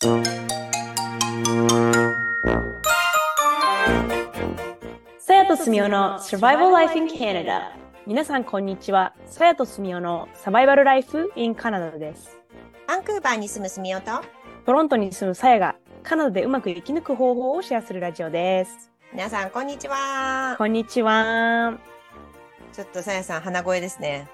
さやとすみおの Survival Life in Canada 皆さんこんにちは。さやとすみおのサバイバルライフ in カナダです。バンクーバーに住むすみおと。トロントに住むさやがカナダでうまく生き抜く方法をシェアするラジオです。皆さんこんにちは。こんにちは。ちょっとさやさん鼻声ですね。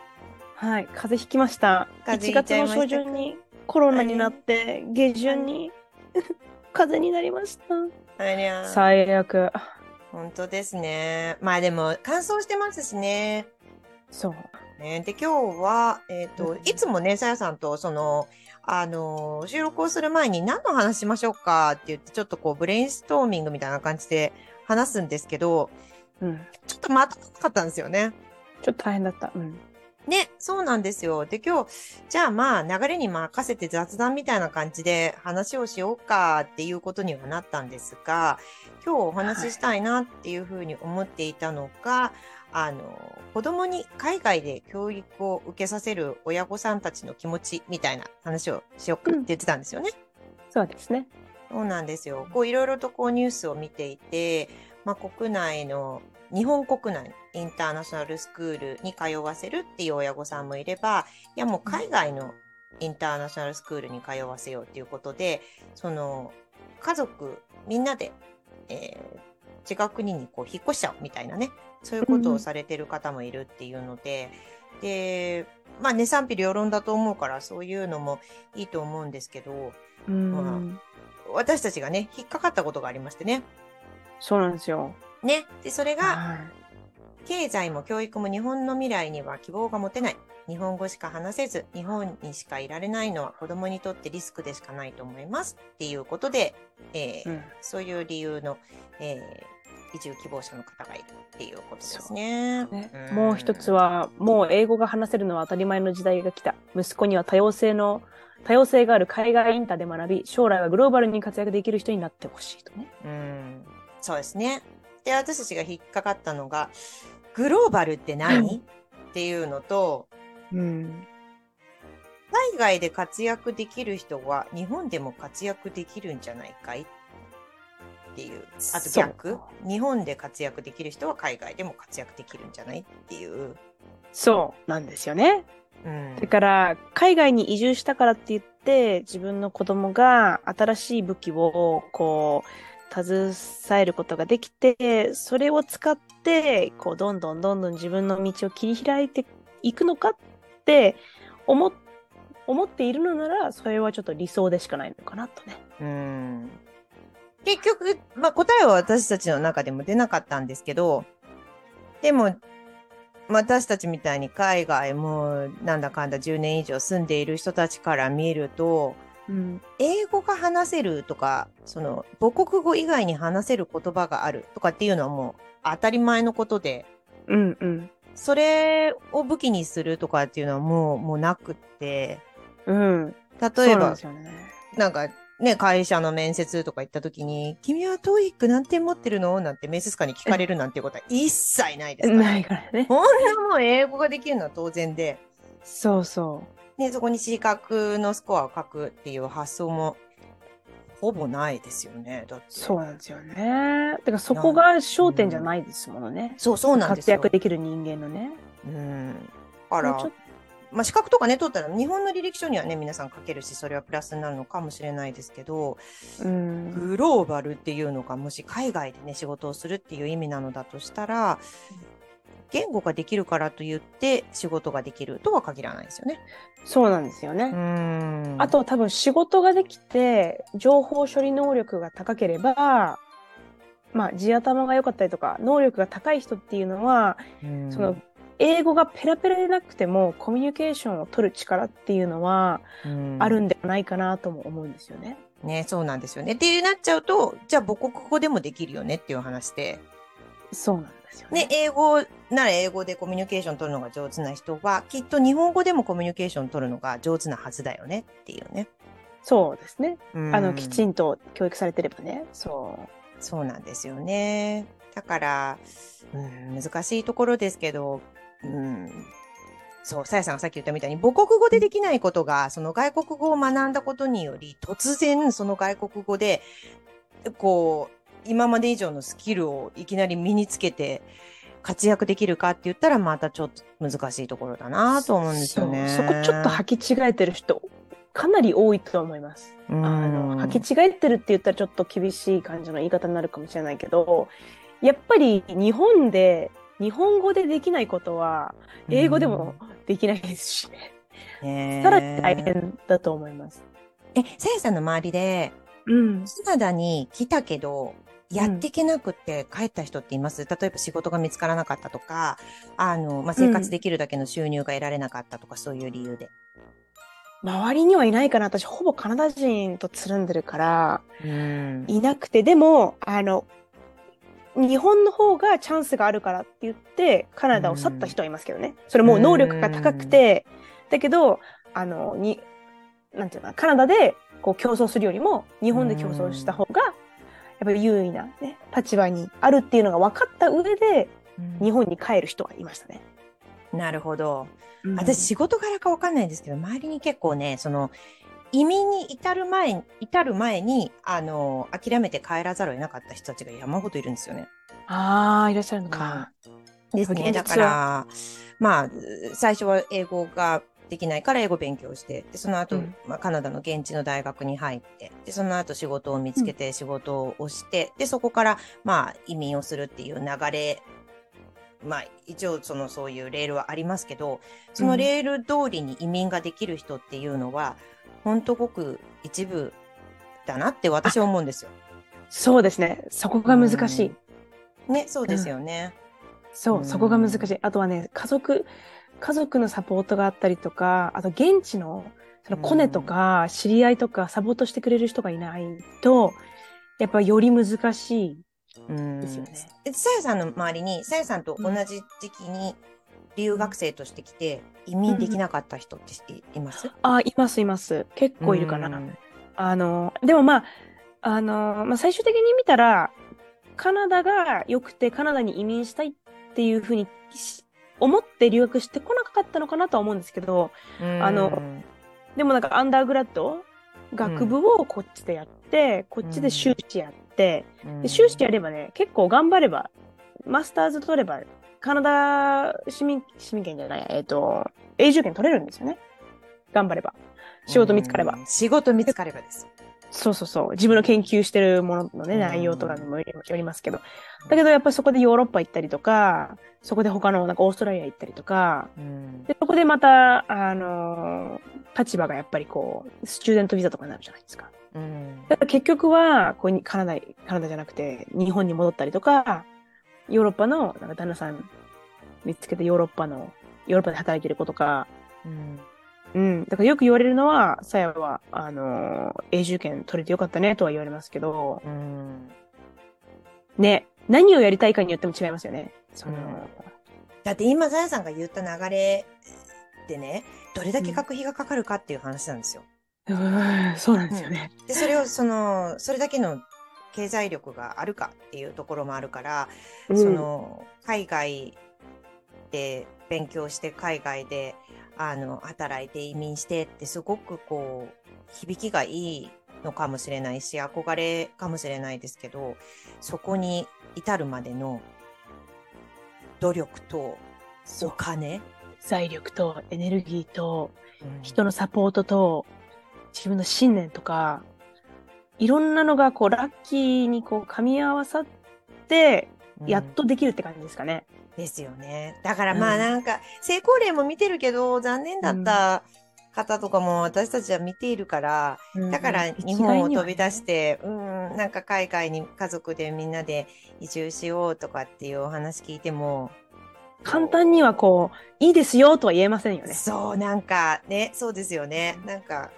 はい風邪ひきました。1風邪ひいち月のゃいました初旬にコロナになって下旬に 風邪になりました。ありゃ。最悪。本当ですね。まあでも乾燥してますしね。そう。ね。で今日はえっ、と、うん。いつもねさやさんとそのあの収録をする前に何の話しましょうかって言ってちょっとこうブレインストーミングみたいな感じで話すんですけどうん。ちょっとまとまなかったんですよね。ちょっと大変だった。うんね、そうなんですよ。で、今日、じゃあまあ、流れに任せて雑談みたいな感じで話をしようかっていうことにはなったんですが、今日お話ししたいなっていうふうに思っていたのが、あの、子供に海外で教育を受けさせる親御さんたちの気持ちみたいな話をしようかって言ってたんですよね。そうですねそうなんですよ。こういろいろとこうニュースを見ていて、まあ、国内の日本国内インターナショナルスクールに通わせるっていう親御さんもいれば、いやもう海外のインターナショナルスクールに通わせようっていうことで、その家族みんなで、えー違う国にこう引っ越しちゃうみたいなね、そういうことをされてる方もいるっていうので、で、まあね、賛否両論だと思うからそういうのもいいと思うんですけど、うん私たちがね、引っかかったことがありましてね。そうなんですよね。で、それが、はい経済も教育も日本の未来には希望が持てない。日本語しか話せず、日本にしかいられないのは子供にとってリスクでしかないと思います。っていうことで、えーうんそういう理由の、えー移住希望者の方がいるっていうことですね。ねうんもう一つはもう英語が話せるのは当たり前の時代が来た息子には多様性の多様性がある海外インターで学び将来はグローバルに活躍できる人になってほしいとねうん、そうですね。で、私たちが引っかかったのが、グローバルって何、っていうのと、うん。海外で活躍できる人は日本でも活躍できるんじゃないかい？っていう。あと逆？日本で活躍できる人は海外でも活躍できるんじゃない？っていう。そうなんですよね。うん。だから海外に移住したからって言って自分の子供が新しい武器をこう携えることができてそれを使ってこうどんどんどんどん自分の道を切り開いていくのかって思っているのならそれはちょっと理想でしかないのかなとね。うん結局、まあ、答えは私たちの中でも出なかったんですけど、でも、私たちみたいに海外もなんだかんだ10年以上住んでいる人たちから見ると、うん、英語が話せるとか、その母国語以外に話せる言葉があるとかっていうのはもう当たり前のことで、うん、うん、それを武器にするとかっていうのはもう、もうなくって、うん。例えばですよね。なんかね、会社の面接とか行った時に、君は TOEIC 何点持ってるの？なんて面接官に聞かれるなんていうことは一切ないですから。ないからね。こんなもん英語ができるのは当然で、そうそう。ね、そこに資格のスコアを書くっていう発想もほぼないですよね。だって。そうなんですよね。だからそこが焦点じゃないですものね。そう、そうなんです活よ。躍できる人間のね。うん。だからまあ、資格とかね、取ったら、日本の履歴書にはね、皆さん書けるし、それはプラスになるのかもしれないですけど、うん。グローバルっていうのが、もし海外でね、仕事をするっていう意味なのだとしたら、言語ができるからといって仕事ができるとは限らないですよね。そうなんですよね。んあと多分仕事ができて情報処理能力が高ければまあ地頭が良かったりとか能力が高い人っていうのは、うんその英語がペラペラでなくてもコミュニケーションを取る力っていうのはうんあるんではないかなとも思うんですよね。ね、そうなんですよね。ってなっちゃうと、じゃあ母国語でもできるよねっていう話で、そうなんですよね。ね、英語なら英語でコミュニケーション取るのが上手な人は、きっと日本語でもコミュニケーション取るのが上手なはずだよねっていうね。そうですね。あのきちんんと教育されてればね。そう。そうなんですよね。だから、うん、難しいところですけど、うん、そう、さやさんがさっき言ったみたいに、母国語でできないことが、その外国語を学んだことにより、突然その外国語で、こう、今まで以上のスキルをいきなり身につけて、活躍できるかって言ったら、またちょっと難しいところだなと思うんですよね。そそこちょっと履き違えてる人、かなり多いと思います。うんあの、履き違えてるって言ったらちょっと厳しい感じの言い方になるかもしれないけど、やっぱり日本で、日本語でできないことは、英語でもできないですしね。さらに大変だと思います。え、さやさんの周りで、うん。カナダに来たけど、やっていけなくって帰った人っています、例えば仕事が見つからなかったとか、あの、まあ、生活できるだけの収入が得られなかったとか、そういう理由で。周りにはいないかな。私、ほぼカナダ人とつるんでるから、うん。いなくて、でも、あの、日本の方がチャンスがあるからって言って、カナダを去った人はいますけどね。それもう能力が高くて、だけど、あの、に、なんていうのかな、カナダでこう競争するよりも、日本で競争した方が、ぱり優位な、ね、立場にあるっていうのが分かった上で、日本に帰る人はいましたね。なるほど。うん私、仕事柄かわかんないんですけど、周りに結構ね、その、移民に至る前に、至る前に、あの、諦めて帰らざるを得なかった人たちが山ほどいるんですよね。ああ、いらっしゃるのか。ですね。だから、まあ、最初は英語ができないから英語勉強して、でその後、うんまあ、カナダの現地の大学に入って、で、その後仕事を見つけて仕事をして、で、そこから、まあ、移民をするっていう流れ、まあ、一応、その、そういうレールはありますけど、そのレール通りに移民ができる人っていうのは、ほんとごく一部だなって私は思うんですよ。そうですね。そこが難しい。ね、そうですよね。そうう、んそこが難しい。あとはね、家族、家族のサポートがあったりとか、あと現地の、そのコネとか、知り合いとか、サポートしてくれる人がいないと、やっぱより難しいうんですよね。えさやさんの周りに、さやさんと同じ時期に留学生として来て、移民できなかった人っていいます？あ、います、います。結構いるかな。うんあの、でもまあ、あの、まあ、最終的に見たら、カナダが良くて、カナダに移民したいっていうふうにし思って留学してこなかったのかなとは思うんですけど、あのでもなんかアンダーグラッド学部をこっちでやって、こっちで修士やって、で修士やればね、結構頑張れば、マスターズ取れば、カナダ市民、市民権じゃない、えっ、と、永住権取れるんですよね。頑張れば。仕事見つかれば。うん。仕事見つかればです。そうそうそう。自分の研究してるもののね、うん内容とかにもよりますけど。だけどやっぱりそこでヨーロッパ行ったりとか、そこで他のなんかオーストラリア行ったりとか、うんで、そこでまた、あのー立場がやっぱりこう、スチューデントビザとかになるじゃないですか。うんだから結局は、こうにカナダ、カナダじゃなくて、日本に戻ったりとか、ヨーロッパの、なんか旦那さん見つけてヨーロッパの、ヨーロッパで働いてる子とか、うんうん。だからよく言われるのは、さやは、あのー永住権取れてよかったねとは言われますけど、うんね、何をやりたいかによっても違いますよね。その、だって今、さやさんが言った流れでね、どれだけ学費がかかるかっていう話なんですよ。うーん、そうなんですよね。で、それを、その、それだけの経済力があるかっていうところもあるから、うんその、海外で勉強して、海外で、あの、働いて移民してってすごくこう、響きがいいのかもしれないし、憧れかもしれないですけど、そこに至るまでの努力とお金、財力とエネルギーと、うん。人のサポートと、自分の信念とか、いろんなのがこう、ラッキーにこう、噛み合わさって、やっとできるって感じですかね。ですよね。だからまあうんなんか、成功例も見てるけど、残念だった方とかも私たちは見ているから、だから日本を飛び出し、て、うん、なんか海外に家族でみんなで移住しようとかっていうお話聞いても、簡単にはこう、いいですよとは言えませんよね。そう、なんかね、そうですよね。なんか、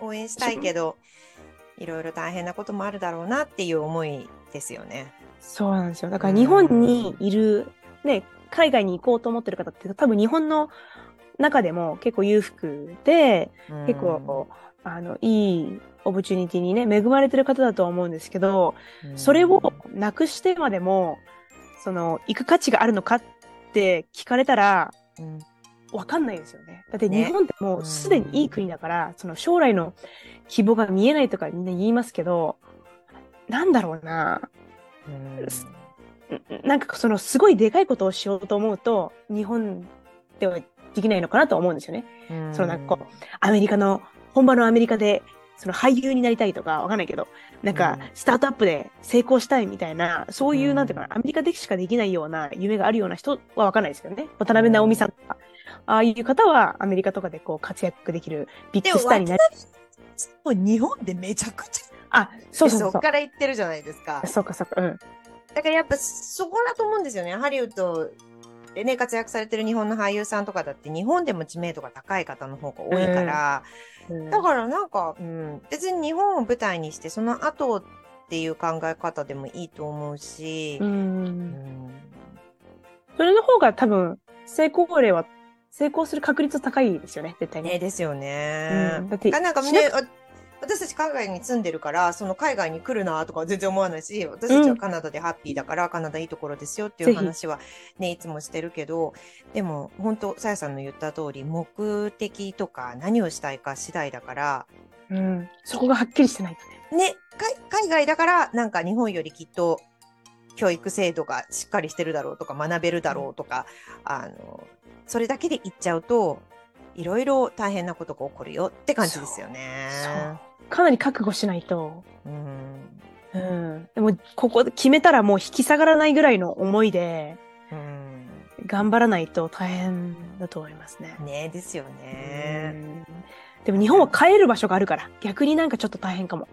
応援したいけど、いろいろ大変なこともあるだろうなっていう思いですよね。そうなんですよ。だから日本にいる、ね、海外に行こうと思ってる方って多分日本の中でも結構裕福で、結構、あの、いいオプチュニティにね、恵まれてる方だとは思うんですけど、うん。それをなくしてまでも、その、行く価値があるのかって聞かれたら、うん。わかんないですよね。だってね。日本ってもうすでにいい国だから、その将来の希望が見えないとかみんな言いますけど、なんだろうな。うん。んなんかそのすごいでかいことをしようと思うと、日本ではできないのかなと思うんですよね。そのなんかこう、アメリカの、本場のアメリカで、その俳優になりたいとかわかんないけど、なんかうんスタートアップで成功したいみたいな、そういうう、んなんていうかな、アメリカでしかできないような夢があるような人はわかんないですけどね。渡辺直美さんとか、ああいう方はアメリカとかでこう活躍できるビッグスターになり、もう日本でめちゃくちゃあ、そうそうそっから言ってるじゃないですか。そうかそうか、うん。だからやっぱそこだと思うんですよね。ハリウッドでね、活躍されてる日本の俳優さんとかだって日本でも知名度が高い方の方が多いから、うんだからなんか、うん、別に日本を舞台にしてその後っていう考え方でもいいと思うし、う。うんんそれの方が多分、成功例は、成功する確率高いですよね、絶対ね、ね。ですよね。うんだってなんかしね、あ私たち海外に住んでるから、その海外に来るなとかは全然思わないし、私たちはカナダでハッピーだから、カナダいいところですよっていう話はね、いつもしてるけど、でも本当、さやさんの言った通り、目的とか何をしたいか次第だから、うん。そこがはっきりしてないとね。ね、海海外だから、なんか日本よりきっと教育制度がしっかりしてるだろうとか、学べるだろうとか、あの、それだけで言っちゃうと、いろいろ大変なことが起こるよって感じですよね。かなり覚悟しないと。うん。うん。でも、ここで決めたらもう引き下がらないぐらいの思いで、うん。頑張らないと大変だと思いますね。ねですようね。んでも日本は帰る場所があるから、逆になんかちょっと大変かも。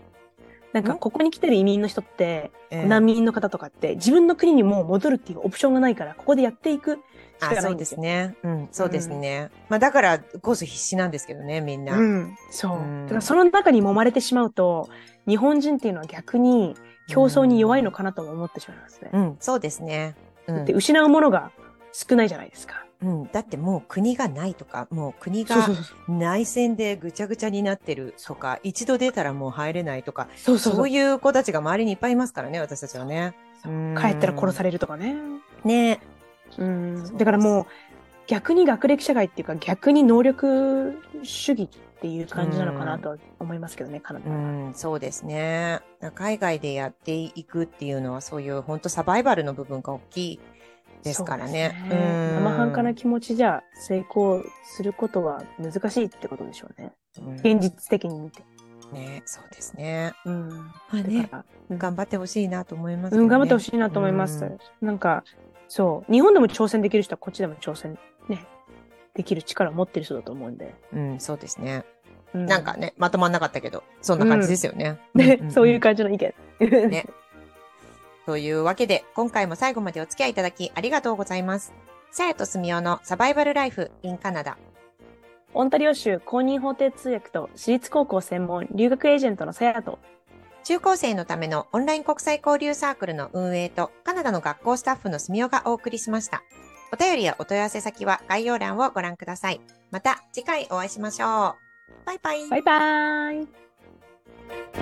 なんかん？ここに来てる移民の人って、ええ難民の方とかって、自分の国にもう戻るっていうオプションがないから、ここでやっていくあ、そうでないんですよ。すね。うん、そうですね。まあだからこそ必死なんですけどね、みんな。うん、そう。うんだからその中に揉まれてしまうと、日本人っていうのは逆に競争に弱いのかなとも思ってしまいますね。うん、そうですね。うんで、失うものが少ないじゃないですか。うん、だってもう国がないとか、もう国が。内戦でぐちゃぐちゃになってるとか、一度出たらもう入れないとか、そうそうそうう。そいう子たちが周りにいっぱいいますからね、私たちはね。うん帰ったら殺されるとかね。ねうん。だからもう、逆に学歴社会っていうか、逆に能力主義っていう感じなのかなとは思いますけどね、カナダうは。ん、そうですね。海外でやっていくっていうのは、そういう本当サバイバルの部分が大きいですからね。ねうん生半可な気持ちじゃ成功することは難しいってことでしょうね。うん現実的に見て。ね、そうですね。うん。まあねうん頑張ってほしいなと思います、うん、頑張ってほしいなと思います。うんなんか、そう、日本でも挑戦できる人はこっちでも挑戦ね、できる力を持ってる人だと思うんで。うん、そうですね。うなんか、ね、まとまんなかったけど、そんな感じですよね。ねんんんそういう感じの意見。ねというわけで、今回も最後までお付き合いいただきありがとうございます。さやとすみおのサバイバルライフ in カナダ。オンタリオ州公認法廷通訳と私立高校専門留学エージェントのさやと、中高生のためのオンライン国際交流サークルの運営とカナダの学校スタッフの住みおがお送りしました。お便りやお問い合わせ先は概要欄をご覧ください。また次回お会いしましょう。バイバイ。バイバーイ